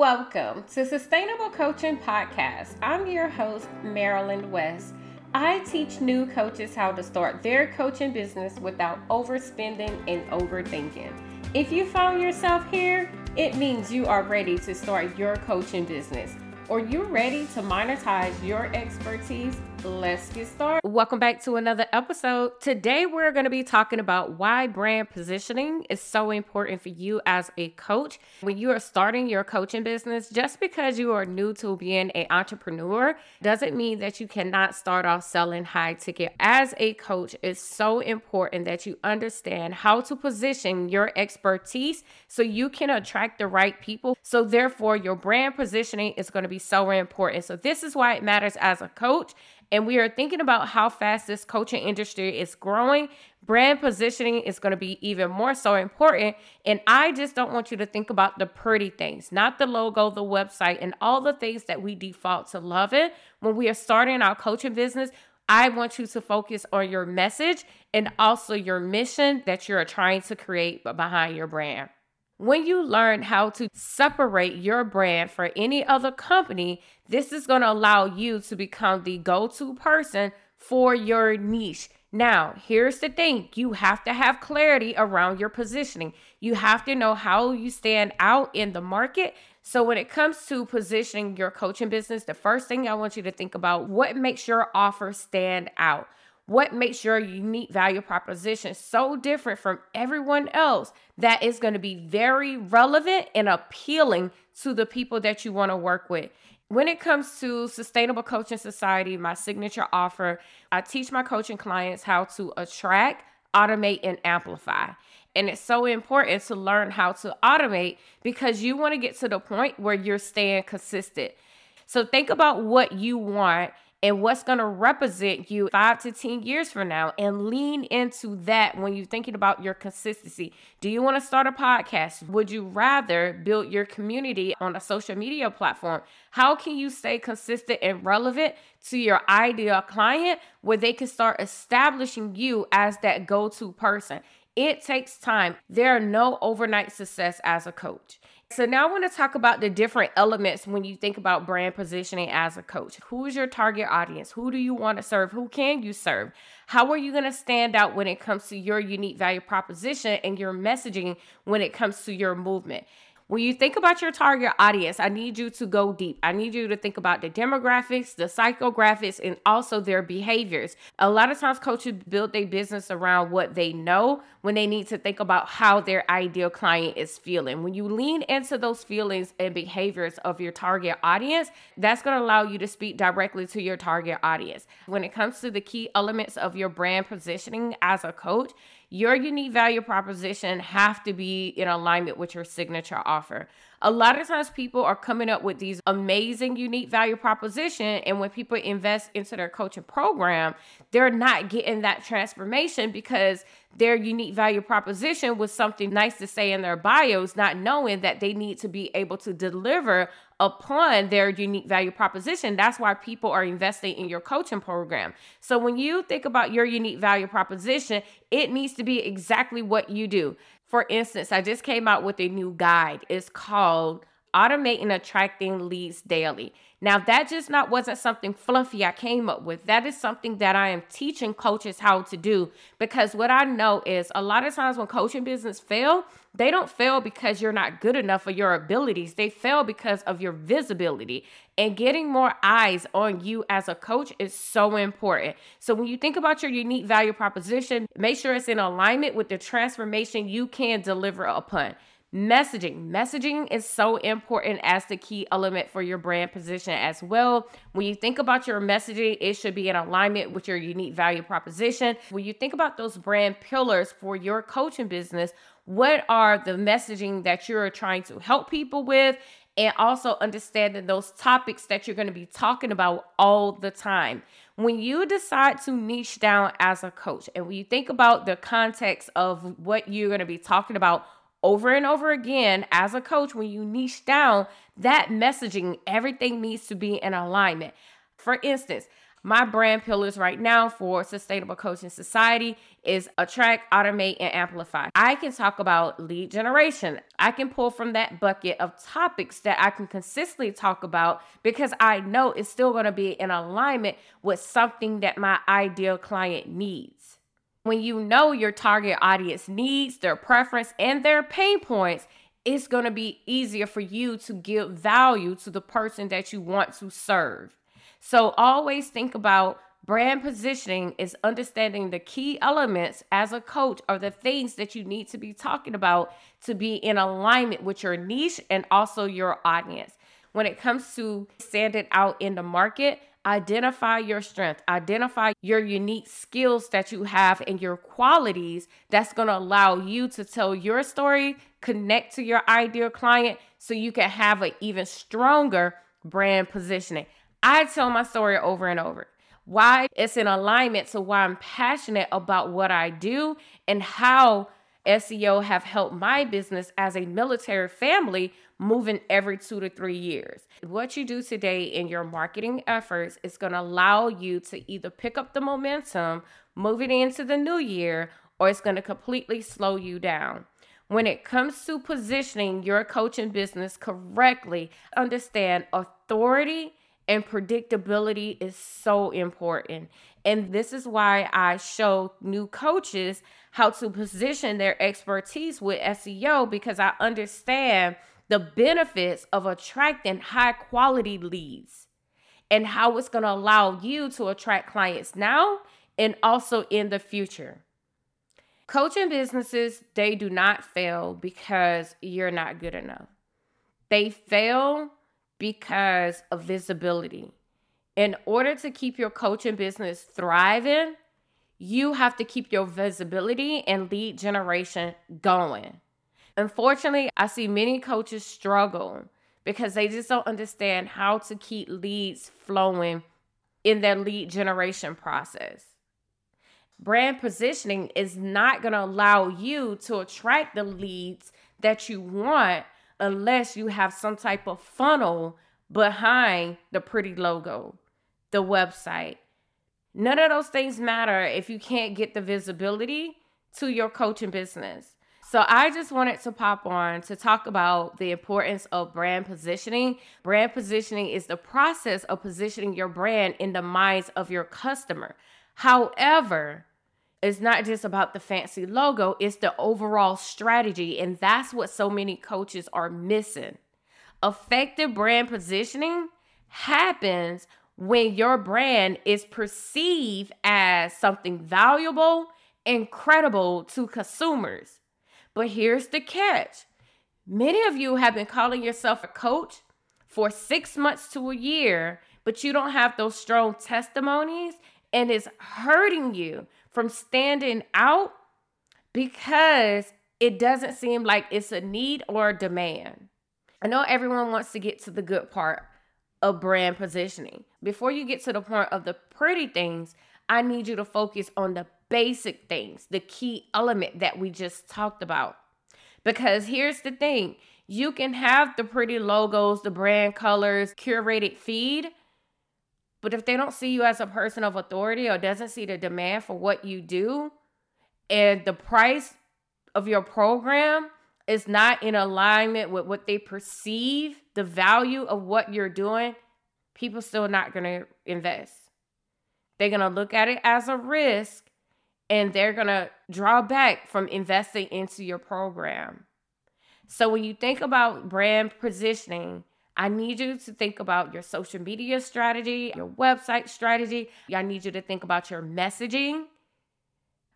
Welcome to Sustainable Coaching Podcast. I'm your host, Marilyn West. I teach new coaches how to start their coaching business without overspending and overthinking. If you found yourself here, it means you are ready to start your coaching business or you're ready to monetize your expertise let's get started. Welcome back to another episode. Today, we're going to be talking about why brand positioning is so important for you as a coach. When you are starting your coaching business, just because you are new to being an entrepreneur doesn't mean that you cannot start off selling high ticket. As a coach, it's so important that you understand how to position your expertise so you can attract the right people. So, therefore, your brand positioning is going to be so important. So, this is why it matters as a coach and we are thinking about how fast this coaching industry is growing, brand positioning is going to be even more so important. And I just don't want you to think about the pretty things, not the logo, the website, and all the things that we default to loving when we are starting our coaching business. I want you to focus on your message and also your mission that you're trying to create behind your brand. When you learn how to separate your brand for any other company, this is going to allow you to become the go to person for your niche. Now, here's the thing you have to have clarity around your positioning. You have to know how you stand out in the market. So, when it comes to positioning your coaching business, the first thing I want you to think about what makes your offer stand out? What makes your unique value proposition so different from everyone else that is going to be very relevant and appealing to the people that you want to work with? When it comes to Sustainable Coaching Society, my signature offer, I teach my coaching clients how to attract, automate, and amplify. And it's so important to learn how to automate because you want to get to the point where you're staying consistent. So think about what you want and what's going to represent you five to 10 years from now and lean into that when you're thinking about your consistency. Do you want to start a podcast? Would you rather build your community on a social media platform? How can you stay consistent and relevant to your ideal client where they can start establishing you as that go to person? It takes time. There are no overnight success as a coach. So now I want to talk about the different elements when you think about brand positioning as a coach. Who is your target audience? Who do you want to serve? Who can you serve? How are you going to stand out when it comes to your unique value proposition and your messaging when it comes to your movement? When you think about your target audience, I need you to go deep. I need you to think about the demographics, the psychographics, and also their behaviors. A lot of times, coaches build their business around what they know when they need to think about how their ideal client is feeling. When you lean into those feelings and behaviors of your target audience, that's going to allow you to speak directly to your target audience. When it comes to the key elements of your brand positioning as a coach, your unique value proposition have to be in alignment with your signature offer. A lot of times people are coming up with these amazing unique value proposition and when people invest into their coaching program, they're not getting that transformation because their unique value proposition was something nice to say in their bios, not knowing that they need to be able to deliver upon their unique value proposition. That's why people are investing in your coaching program. So when you think about your unique value proposition, it needs to be exactly what you do. For instance, I just came out with a new guide. It's called Automating Attracting Leads Daily. Now, that just not wasn't something fluffy I came up with. That is something that I am teaching coaches how to do because what I know is a lot of times when coaching business fail, they don't fail because you're not good enough for your abilities. They fail because of your visibility. And getting more eyes on you as a coach is so important. So when you think about your unique value proposition, make sure it's in alignment with the transformation you can deliver upon. Messaging. Messaging is so important as the key element for your brand position as well. When you think about your messaging, it should be in alignment with your unique value proposition. When you think about those brand pillars for your coaching business, what are the messaging that you're trying to help people with? And also understanding those topics that you're going to be talking about all the time. When you decide to niche down as a coach, and when you think about the context of what you're going to be talking about over and over again as a coach when you niche down that messaging everything needs to be in alignment for instance My brand pillars right now for Sustainable Coaching Society is attract, automate, and amplify. I can talk about lead generation. I can pull from that bucket of topics that I can consistently talk about because I know it's still going to be in alignment with something that my ideal client needs. When you know your target audience needs, their preference, and their pain points, it's going to be easier for you to give value to the person that you want to serve. So always think about brand positioning is understanding the key elements as a coach or the things that you need to be talking about to be in alignment with your niche and also your audience. When it comes to standing out in the market, identify your strength, identify your unique skills that you have and your qualities that's going to allow you to tell your story, connect to your ideal client so you can have an even stronger brand positioning. I tell my story over and over. Why it's in alignment to why I'm passionate about what I do and how SEO have helped my business as a military family moving every two to three years. What you do today in your marketing efforts is going to allow you to either pick up the momentum moving into the new year or it's going to completely slow you down. When it comes to positioning your coaching business correctly, understand authority and predictability is so important. And this is why I show new coaches how to position their expertise with SEO because I understand the benefits of attracting high quality leads and how it's going to allow you to attract clients now and also in the future. Coaching businesses, they do not fail because you're not good enough. They fail because of visibility. In order to keep your coaching business thriving, you have to keep your visibility and lead generation going. Unfortunately, I see many coaches struggle because they just don't understand how to keep leads flowing in their lead generation process. Brand positioning is not going to allow you to attract the leads that you want unless you have some type of funnel behind the pretty logo, the website. None of those things matter if you can't get the visibility to your coaching business. So I just wanted to pop on to talk about the importance of brand positioning. Brand positioning is the process of positioning your brand in the minds of your customer. However, it's not just about the fancy logo, it's the overall strategy. And that's what so many coaches are missing. Effective brand positioning happens when your brand is perceived as something valuable and credible to consumers. But here's the catch many of you have been calling yourself a coach for six months to a year, but you don't have those strong testimonies, and it's hurting you from standing out because it doesn't seem like it's a need or a demand. I know everyone wants to get to the good part of brand positioning. Before you get to the point of the pretty things, I need you to focus on the basic things, the key element that we just talked about. Because here's the thing you can have the pretty logos, the brand colors, curated feed, but if they don't see you as a person of authority or doesn't see the demand for what you do and the price of your program is not in alignment with what they perceive the value of what you're doing, people still not going to invest. They're going to look at it as a risk and they're going to draw back from investing into your program. So when you think about brand positioning, I need you to think about your social media strategy, your website strategy. I need you to think about your messaging.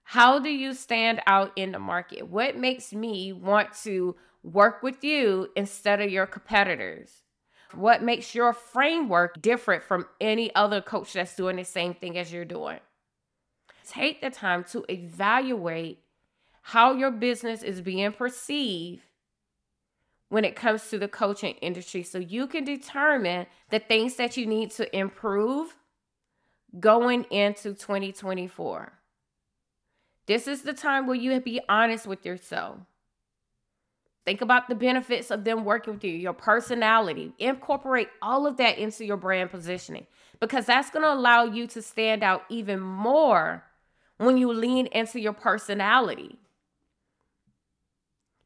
How do you stand out in the market? What makes me want to work with you instead of your competitors? What makes your framework different from any other coach that's doing the same thing as you're doing? Take the time to evaluate how your business is being perceived when it comes to the coaching industry so you can determine the things that you need to improve going into 2024. This is the time where you be honest with yourself. Think about the benefits of them working with you, your personality. Incorporate all of that into your brand positioning because that's going to allow you to stand out even more when you lean into your personality.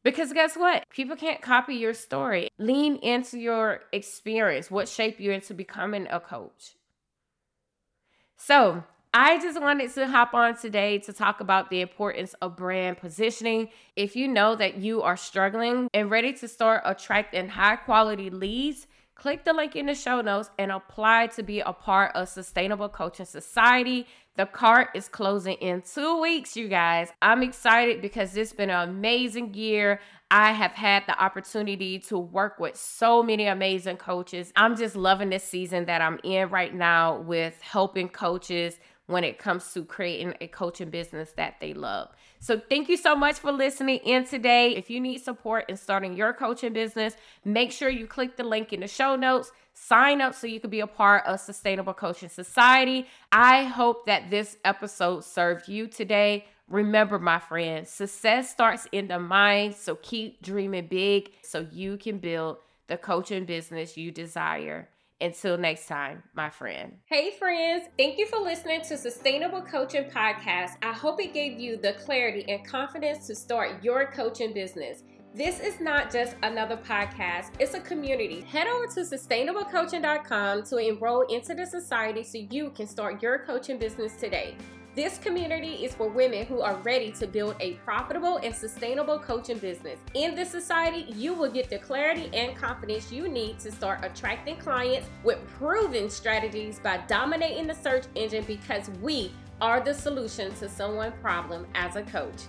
Because guess what? People can't copy your story. Lean into your experience, what shaped you into becoming a coach. So, I just wanted to hop on today to talk about the importance of brand positioning. If you know that you are struggling and ready to start attracting high quality leads, click the link in the show notes and apply to be a part of Sustainable Coaching Society. The cart is closing in two weeks, you guys. I'm excited because it's been an amazing year. I have had the opportunity to work with so many amazing coaches. I'm just loving this season that I'm in right now with helping coaches when it comes to creating a coaching business that they love. So, thank you so much for listening in today. If you need support in starting your coaching business, make sure you click the link in the show notes. Sign up so you can be a part of Sustainable Coaching Society. I hope that this episode served you today. Remember, my friends, success starts in the mind. So keep dreaming big so you can build the coaching business you desire. Until next time, my friend. Hey, friends. Thank you for listening to Sustainable Coaching Podcast. I hope it gave you the clarity and confidence to start your coaching business. This is not just another podcast, it's a community. Head over to sustainablecoaching.com to enroll into the society so you can start your coaching business today. This community is for women who are ready to build a profitable and sustainable coaching business. In this society, you will get the clarity and confidence you need to start attracting clients with proven strategies by dominating the search engine because we are the solution to someone's problem as a coach.